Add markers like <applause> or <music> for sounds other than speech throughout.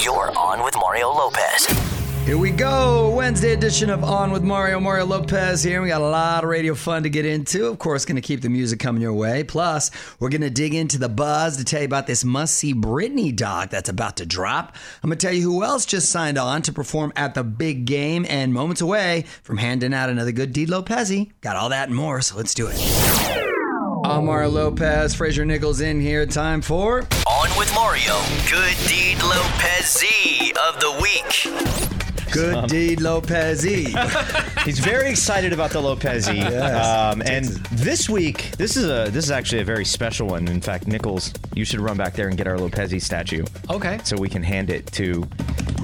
You're on with Mario Lopez. Here we go. Wednesday edition of On with Mario. Mario Lopez here. We got a lot of radio fun to get into. Of course, going to keep the music coming your way. Plus, we're going to dig into the buzz to tell you about this must see Britney doc that's about to drop. I'm going to tell you who else just signed on to perform at the big game and moments away from handing out another good deed Lopez. Got all that and more, so let's do it. I'm Mario Lopez. Fraser Nichols in here. Time for On with Mario. Good Deed Lopez Z of the week. Good Deed Lopez. <laughs> He's very excited about the Lopez. <laughs> um, and this week, this is a this is actually a very special one. In fact, Nichols, you should run back there and get our Lopez statue. Okay. So we can hand it to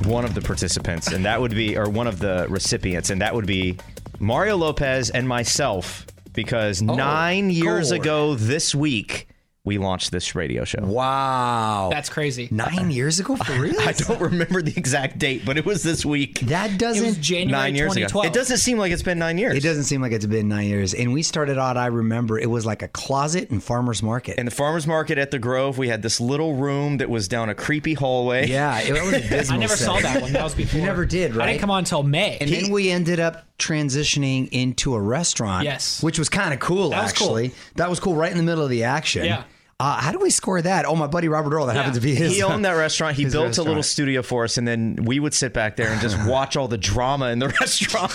one of the participants, and that would be, or one of the recipients, and that would be Mario Lopez and myself, because oh, nine years God. ago this week we launched this radio show. Wow. That's crazy. nine years ago for <laughs> real? I don't remember the exact date, but it was this week. That doesn't. was January Nine years 2012. ago. It doesn't seem like it's been nine years. It doesn't seem like it's been nine years. And we started out, I remember, it was like a closet in farmer's market. in the farmers market at the Grove, we had this little room that was down a creepy hallway. yeah, it was <laughs> abysmal. I never saw that one. That was before. You never did, right? I didn't come on until May. And then we ended up transitioning into a restaurant. Yes. Which was kind of cool, That was cool. actually. That was cool right in the middle of the action. Yeah. Uh, how do we score that? Oh, my buddy Robert Earl. That Yeah. happens to be his. He owned that <laughs> restaurant. He his built a little studio for us, and then we would sit back there and just <laughs> watch all the drama in the <laughs> restaurant,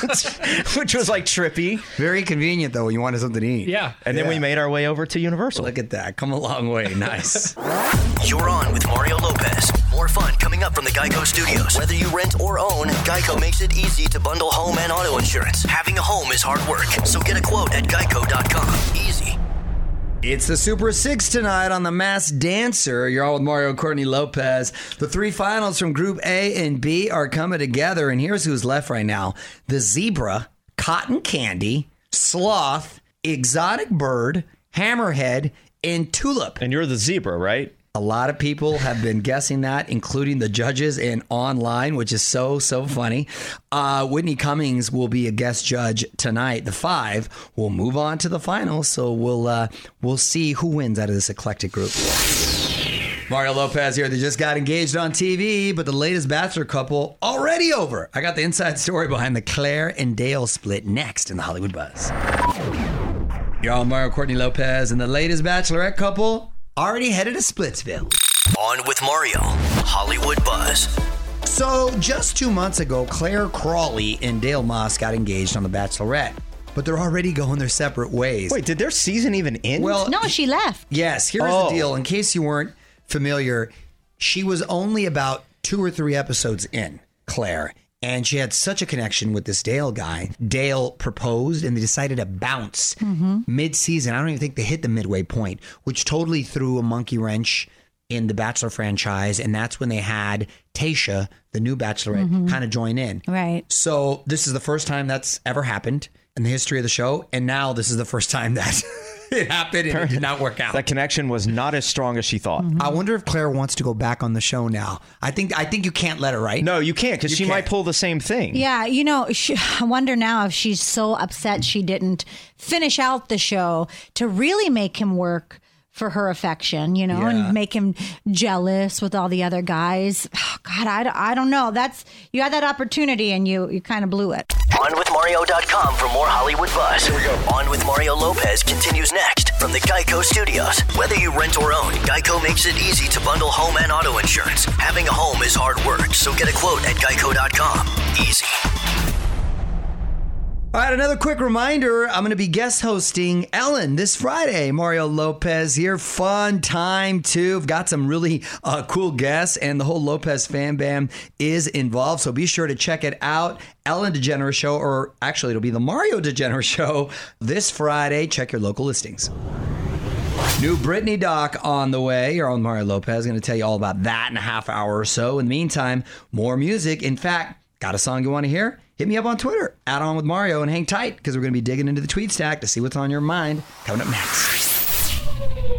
which was like trippy. Very convenient, though, when you wanted something to eat. yeah. And then we made our way over to Universal. Look at that. Come a long way. Nice. You're on with Mario Lopez. More fun coming up from the Geico Studios. Whether you rent or own, Geico makes it easy to bundle home and auto insurance. Having a home is hard work, so get a quote at geico.com. Easy. It's the Super Six tonight on The Masked Dancer. You're all with Mario Courtney Lopez. The three finals from Group A and B are coming together, and here's who's left right now the Zebra, Cotton Candy, Sloth, Exotic Bird, Hammerhead, and Tulip. and you're the zebra, right? A lot of people have been guessing that, including the judges and online, which is so, so funny. Uh, Whitney Cummings will be a guest judge tonight. The five will move on to the finals, so we'll uh, we'll see who wins out of this eclectic group. Mario Lopez here. They just got engaged on TV, but the latest Bachelor couple already over. I got the inside story behind the Clare and Dale split next in the Hollywood Buzz. Y'all, Mario Courtney Lopez and the latest Bachelorette couple already headed to Splitsville. On with Mario. Hollywood Buzz. So, just two months ago, Clare Crawley and Dale Moss got engaged on The Bachelorette, but they're already going their separate ways. Wait, did their season even end? well, No, she left. yes, here's Oh. the deal. In case you weren't familiar, she was only about two or three episodes in, Claire, and she had such a connection with this Dale guy. Dale proposed, and they decided to bounce mm-hmm. mid season. I don't even think they hit the midway point, which totally threw a monkey wrench in the Bachelor franchise. And that's when they had Tayshia, the new Bachelorette, mm-hmm. kind of join in. Right. So this is the first time that's ever happened in the history of the show, and now this is the first time that <laughs> it happened and it did not work out. that connection was not as strong as she thought. I wonder if Clare wants to go back on the show now. I think I think you can't let her, right? No, you can't because she can't. might pull the same thing. Yeah, you know, she, I wonder now if she's so upset she didn't finish out the show to really make him work for her affection, you know, Yeah. and make him jealous with all the other guys. Oh, <sighs> God, I, don't- I don't know. That's you had that opportunity and you you kind of blew it. OnWithMario.com for more Hollywood buzz. Here we go. On with Mario Lopez continues next from the Geico Studios. Whether you rent or own, Geico makes it easy to bundle home and auto insurance. Having a home is hard work, so get a quote at Geico.com. Easy. All right, another quick reminder. I'm going to be guest hosting Ellen this Friday. Mario Lopez here. Fun time, too. I've got some really uh, cool guests, and the whole Lopez fan bam is involved. So be sure to check it out. Ellen DeGeneres Show, or actually, it'll be the Mario DeGeneres Show this Friday. Check your local listings. New Britney doc on the way. Your own Mario Lopez going to tell you all about that in a half hour or so. In the meantime, more music. In fact, got a song you want to hear? Hit me up on Twitter, add on with Mario, and hang tight because we're going to be digging into the tweet stack to see what's on your mind. Coming up next.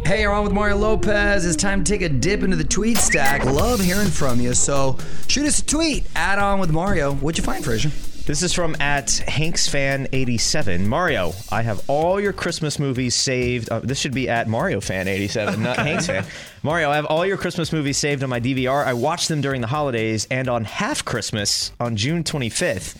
Hey, you're on with Mario Lopez. It's time to take a dip into the tweet stack. Love hearing from you. So shoot us a tweet, add on with Mario. What'd you find, Fraser? This is from at HanksFan87. Mario, I have all your Christmas movies saved. Uh, this should be at MarioFan87, <laughs> not HanksFan. Mario, I have all your Christmas movies saved on my DVR. I watched them during the holidays and on half Christmas on June 25th.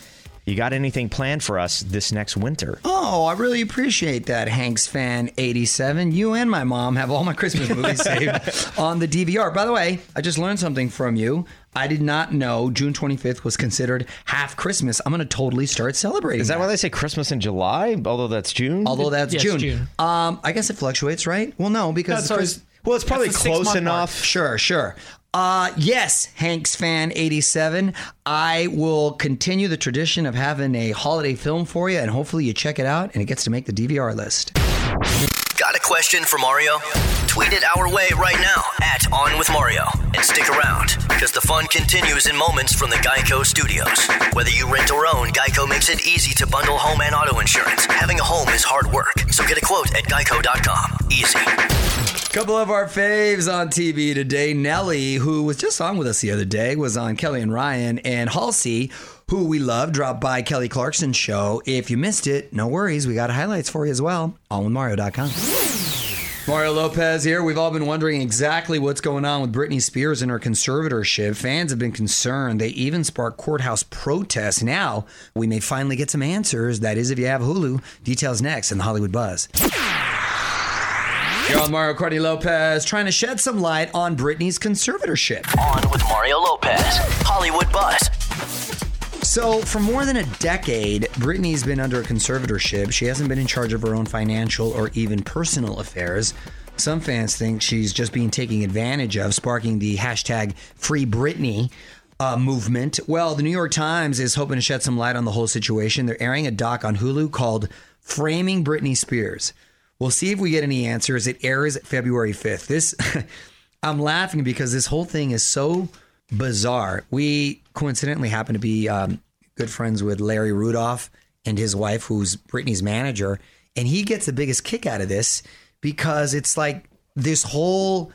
You got anything planned for us this next winter? Oh, I really appreciate that, Hanks fan 87. You and my mom have all my Christmas <laughs> movies saved on the DVR. By the way, I just learned something from you. I did not know June 25th was considered half Christmas. I'm going to totally start celebrating. Is that why they say Christmas in July, although that's June? Although that's Yes, June. June. Um, I guess it fluctuates, right? Well, no, because That's always- well, it's probably close six-month mark. enough. Sure, sure. Uh, yes, Hanks fan 87. I will continue the tradition of having a holiday film for you, and hopefully you check it out and it gets to make the DVR list. Got a question for Mario? Tweet it our way right now at On With Mario. And stick around, because the fun continues in moments from the Geico Studios. Whether you rent or own, Geico makes it easy to bundle home and auto insurance. Having a home is hard work, so get a quote at geico.com. Easy. Couple of our faves on TV today. Nelly, who was just on with us the other day, was on Kelly and Ryan, and Halsey, who we love, dropped by Kelly Clarkson's show. If you missed it, no worries. We got highlights for you as well. OnWithMario.com. Mario Lopez here. We've all been wondering exactly what's going on with Britney Spears and her conservatorship. Fans have been concerned. They even sparked courthouse protests. Now, we may finally get some answers. That is, if you have Hulu. Details next in the Hollywood Buzz. You're on Mario Courtney Lopez trying to shed some light on Britney's conservatorship. On with Mario Lopez. Hollywood Buzz. So, for more than a decade, Britney's been under a conservatorship. She hasn't been in charge of her own financial or even personal affairs. Some fans think she's just being taken advantage of, sparking the hashtag Free Britney uh, movement. Well, the New York Times is hoping to shed some light on the whole situation. They're airing a doc on Hulu called Framing Britney Spears. We'll see if we get any answers. It airs February 5th. This, <laughs> I'm laughing because this whole thing is so bizarre. We coincidentally happen to be um, good friends with Larry Rudolph and his wife, who's Britney's manager, and he gets the biggest kick out of this because it's like this whole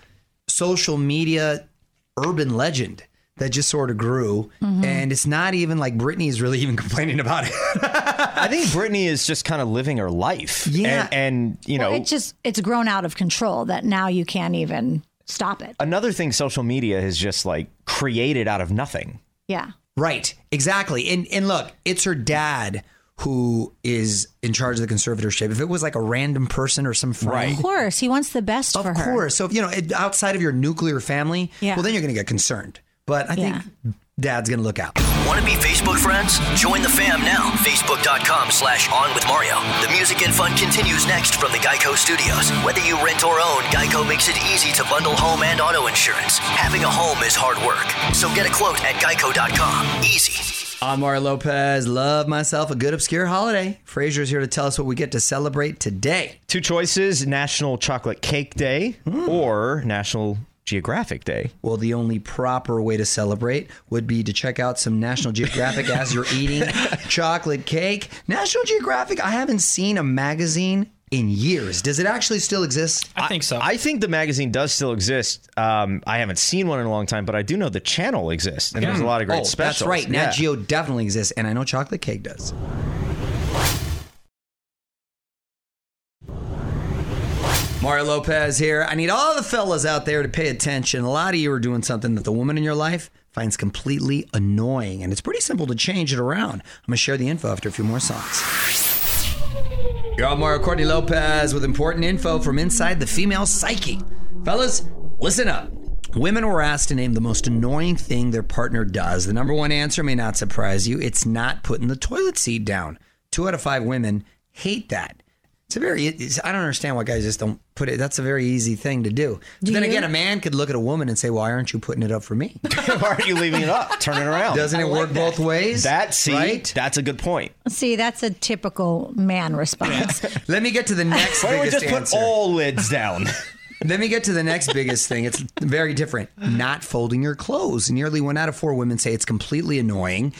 social media urban legend that just sort of grew, mm-hmm. and it's not even like Britney's really <laughs> even complaining about it. I think Britney is just kind of living her life. Yeah. And, and you know, Well, it just it's grown out of control that now you can't even stop it. another thing social media has just like created out of nothing. Yeah. Right, exactly. And and look, it's her dad who is in charge of the conservatorship. If it was like a random person or some friend, Of course, he wants the best of for her. Of course. So if you know outside of your nuclear family, Yeah. well then you're going to get concerned. But I think dad's going to look out. Want to be Facebook friends? Join the fam now. Facebook.com slash on with Mario. The music and fun continues next from the Geico Studios. Whether you rent or own, Geico makes it easy to bundle home and auto insurance. Having a home is hard work. So get a quote at geico.com. Easy. I'm Mario Lopez. Love myself a good obscure holiday. Fraser's here to tell us what we get to celebrate today. Two choices National Chocolate Cake Day hmm. or National Geographic Day. Well, the only proper way to celebrate would be to check out some National Geographic as you're eating <laughs> chocolate cake. National Geographic, I haven't seen a magazine in years. Does it actually still exist? I think so. I think the magazine does still exist. Um, I haven't seen one in a long time, but I do know the channel exists, and there's a lot of great oh, specials. that's right. Nat Yeah. Geo definitely exists, and I know chocolate cake does. Mario Lopez here. I need all the fellas out there to pay attention. A lot of you are doing something that the woman in your life finds completely annoying, and it's pretty simple to change it around. I'm going to share the info after a few more songs. You're on Mario Courtney Lopez with important info from inside the female psyche. Fellas, listen up. Women were asked to name the most annoying thing their partner does. The number one answer may not surprise you. It's not putting the toilet seat down. Two out of five women hate that. It's a very, it's, I don't understand why guys just don't put it. That's a very easy thing to do. But Do then you? again, a man could look at a woman and say, why aren't you putting it up for me? <laughs> Why aren't you leaving it up? Turn it around. Doesn't it work both ways? that see? Right? That's a good point. See, that's a typical man response. <laughs> Let me get to the next Why don't we biggest just put answer. all lids down? <laughs> Let me get to the next biggest thing. It's very different. Not folding your clothes. Nearly one out of four women say it's completely annoying.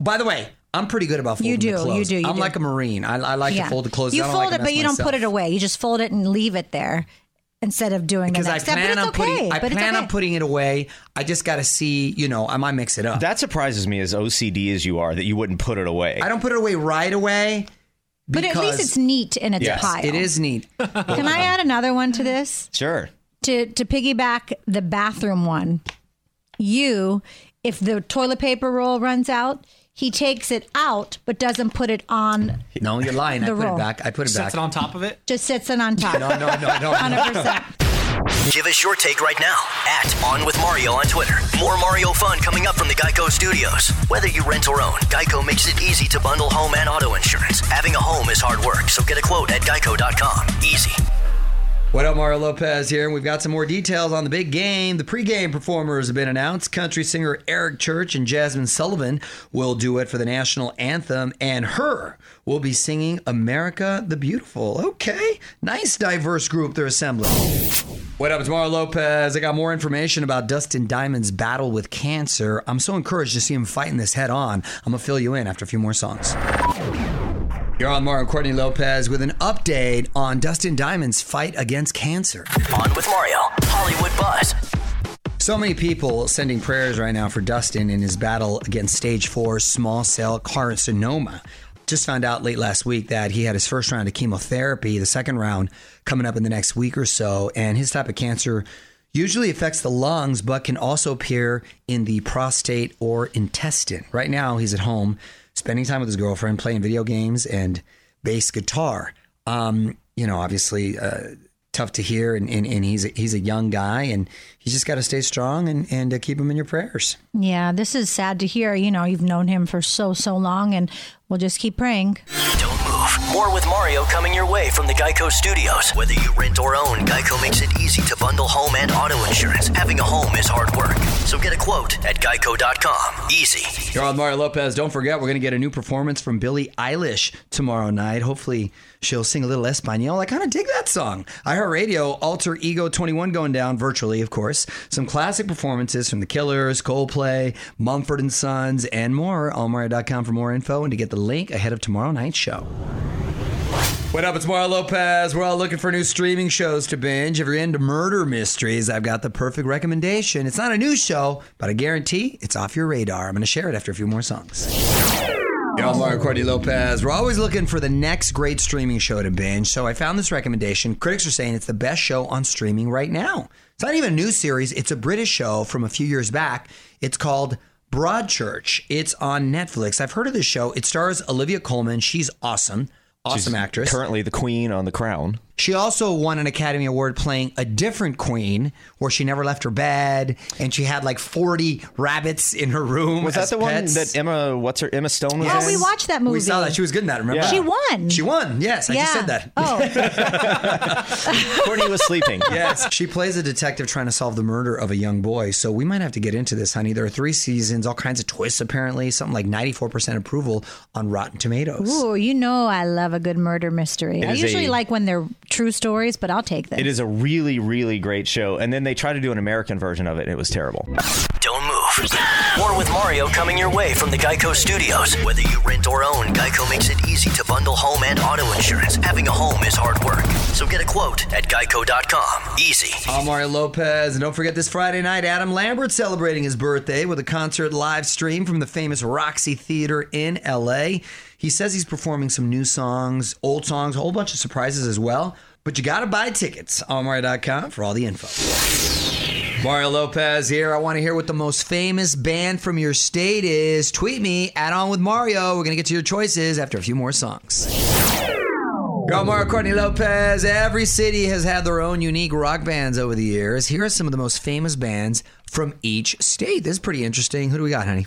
By the way, I'm pretty good about folding You do, the you do, you I'm do. like a marine. I, I like to fold the clothes. You I don't fold like it, but mess you don't put it away. You just fold it and leave it there. instead of doing because the I next step. plan But on it's okay. putting I but plan okay. on putting it away. I just got to see, you know, I might mix it up. That surprises me as OCD as you are that you wouldn't put it away. I don't put it away right away. but at least it's neat in its Yes, pile. It is neat. <laughs> Can I add another one to this? Sure. to to piggyback the bathroom one, you, if the toilet paper roll runs out, he takes it out but doesn't put it on. No, you're lying. I put roll. it back. I put it back. Sets it on top of it. Just sits it on top. No, no, no, no. Hundred percent. Give us your take right now at On With Mario on Twitter. More Mario fun coming up from the Geico Studios. Whether you rent or own, Geico makes it easy to bundle home and auto insurance. Having a home is hard work, so get a quote at geico.com. Easy. What up, Mario Lopez here, and we've got some more details on the big game. The pregame performers have been announced. Country singer Eric Church and Jazmine Sullivan will do it for the national anthem, and H.E.R. will be singing America the Beautiful. Okay, nice diverse group they're assembling. What up, it's Mario Lopez. I got more information about Dustin Diamond's battle with cancer. I'm so encouraged to see him fighting this head on. I'm gonna fill you in after a few more songs. You're on Mario Courtney Lopez with an update on Dustin Diamond's fight against cancer. On with Mario, Hollywood Buzz. So many people sending prayers right now for Dustin in his battle against stage four small cell carcinoma. Just found out late last week that he had his first round of chemotherapy, the second round coming up in the next week or so. And his type of cancer usually affects the lungs, but can also appear in the prostate or intestine. Right now, he's at home spending time with his girlfriend, playing video games and bass guitar. Um, you know, obviously, uh, tough to hear, and, and, and he's a, he's a young guy, and he's just got to stay strong and and uh, keep him in your prayers. Yeah, this is sad to hear. You know, you've known him for so so long, and we'll just keep praying. Don't move. More with Mario coming your way from the Geico Studios. Whether you rent or own, Geico makes it easy to bundle home and auto insurance. Having a home is hard work, so get a quote at geico.com. Easy. You're on Mario Lopez. Don't forget, we're going to get a new performance from Billie Eilish tomorrow night. Hopefully, she'll sing a little Espanol. I kind of dig that song. iHeartRadio, Alter Ego 21 going down virtually, of course. Some classic performances from The Killers, Coldplay, Mumford and Sons, and more. Allmario.com for more info and to get the link ahead of tomorrow night's show. What up? It's Mario Lopez. We're all looking for new streaming shows to binge. If you're into murder mysteries, I've got the perfect recommendation. It's not a new show, but I guarantee it's off your radar. I'm going to share it after a few more songs. Yo, I'm Mario Courtney Lopez. We're always looking for the next great streaming show to binge, so I found this recommendation. Critics are saying it's the best show on streaming right now. It's not even a new series, it's a British show from a few years back. It's called Broadchurch. It's on Netflix. I've heard of this show. It stars Olivia Colman. She's awesome. Awesome She's actress. Currently the queen on The Crown. She also won an Academy Award playing a different queen where she never left her bed and she had like 40 rabbits in her room. Was that the pets. one that Emma? What's her Emma Stone was Oh, in? we watched that movie. We saw that. She was good in that, remember? Yeah. She won. She won. Yes, I just said that. Oh, <laughs> <laughs> Courtney was sleeping. Yes. She plays a detective trying to solve the murder of a young boy. So we might have to get into this, honey. There are three seasons, all kinds of twists, apparently. Something like 94% approval on Rotten Tomatoes. Ooh, you know I love a good murder mystery. I usually a- like when they're true stories, but I'll take this. It is a really, really great show. And then they tried to do an American version of it, and it was terrible. Don't move. More with Mario coming your way from the Geico Studios. Whether you rent or own, Geico makes it easy to bundle home and auto insurance. Having a home is hard work, so get a quote at geico.com. Easy. I'm Mario Lopez, and don't forget this Friday night, Adam Lambert celebrating his birthday with a concert live stream from the famous Roxy Theater in LA. He says he's performing some new songs, old songs, a whole bunch of surprises as well. But you got to buy tickets on Mario.com for all the info. Mario Lopez here. I want to hear what the most famous band from your state is. Tweet me at On With Mario. We're going to get to your choices after a few more songs. Yo, Mario Courtney Lopez. Every city has had their own unique rock bands over the years. Here are some of the most famous bands from each state. This is pretty interesting. Who do we got, honey?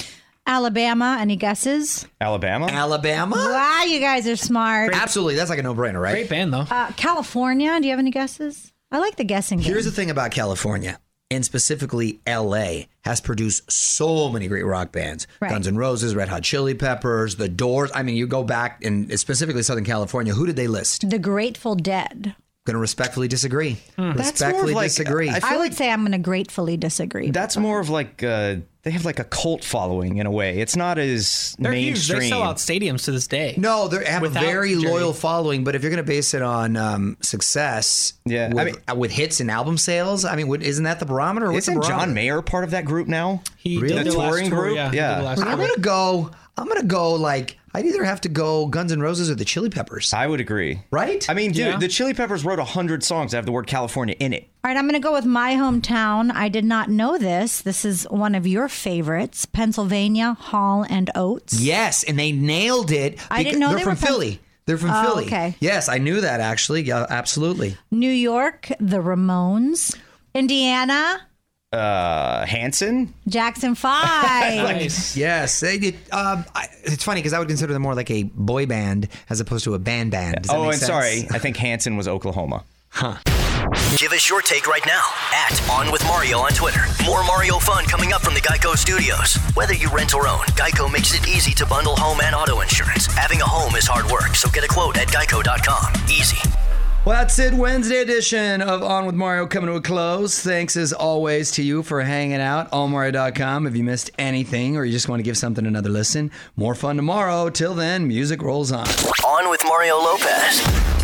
Alabama. Any guesses? Alabama? Alabama? Wow, you guys are smart. Absolutely. That's like a no brainer, right? Great band though. Uh, California. Do you have any guesses? I like the guessing game. Here's the thing about California, and specifically LA, has produced so many great rock bands. Right. Guns N' Roses, Red Hot Chili Peppers, The Doors. I mean, you go back and specifically Southern California, who did they list? the Grateful Dead. Going to respectfully disagree. That's more Respectfully of like- disagree. I I would like say I'm going to gratefully disagree. that's more of like uh, they have like a cult following in a way. It's not as They're huge. mainstream. They sell out stadiums to this day. No, they have a very Jerry. loyal following, but if you're going to base it on um, success, Yeah, I with, mean- uh, with hits and album sales, I mean, what, isn't that the barometer? What's Isn't barometer? John Mayer part of that group now? He Really? did the The last touring tour, group? Yeah, Yeah. last I'm gonna go. I'm gonna go. Like I'd either have to go Guns N' Roses or the Chili Peppers. I would agree. Right? I mean, dude, Yeah. the Chili Peppers wrote hundred songs that have the word California in it. All right, I'm going to go with my hometown. I did not know this. This is one of your favorites, Pennsylvania, Hall and Oates. Yes, and they nailed it. I didn't know they're they from were Pen- Philly. They're from Oh, Philly. okay. Yes, I knew that actually. Yeah, absolutely. New York, the Ramones. Indiana, Uh, Hanson. Jackson 5. <laughs> Nice. Yes, they did. Um, I, it's funny because I would consider them more like a boy band as opposed to a band band. Does Oh, make and sense? sorry, I think Hanson was Oklahoma. Huh give us your take right now at On With Mario on Twitter. More Mario fun coming up from the Geico Studios. Whether you rent or own, Geico makes it easy to bundle home and auto insurance. Having a home is hard work, so get a quote at geico.com. Easy. Well, that's it. Wednesday edition of On with Mario coming to a close. Thanks as always to you for hanging out. AllMario.com if you missed anything or you just want to give something another listen. More fun tomorrow. Till then, music rolls on. On with Mario Lopez.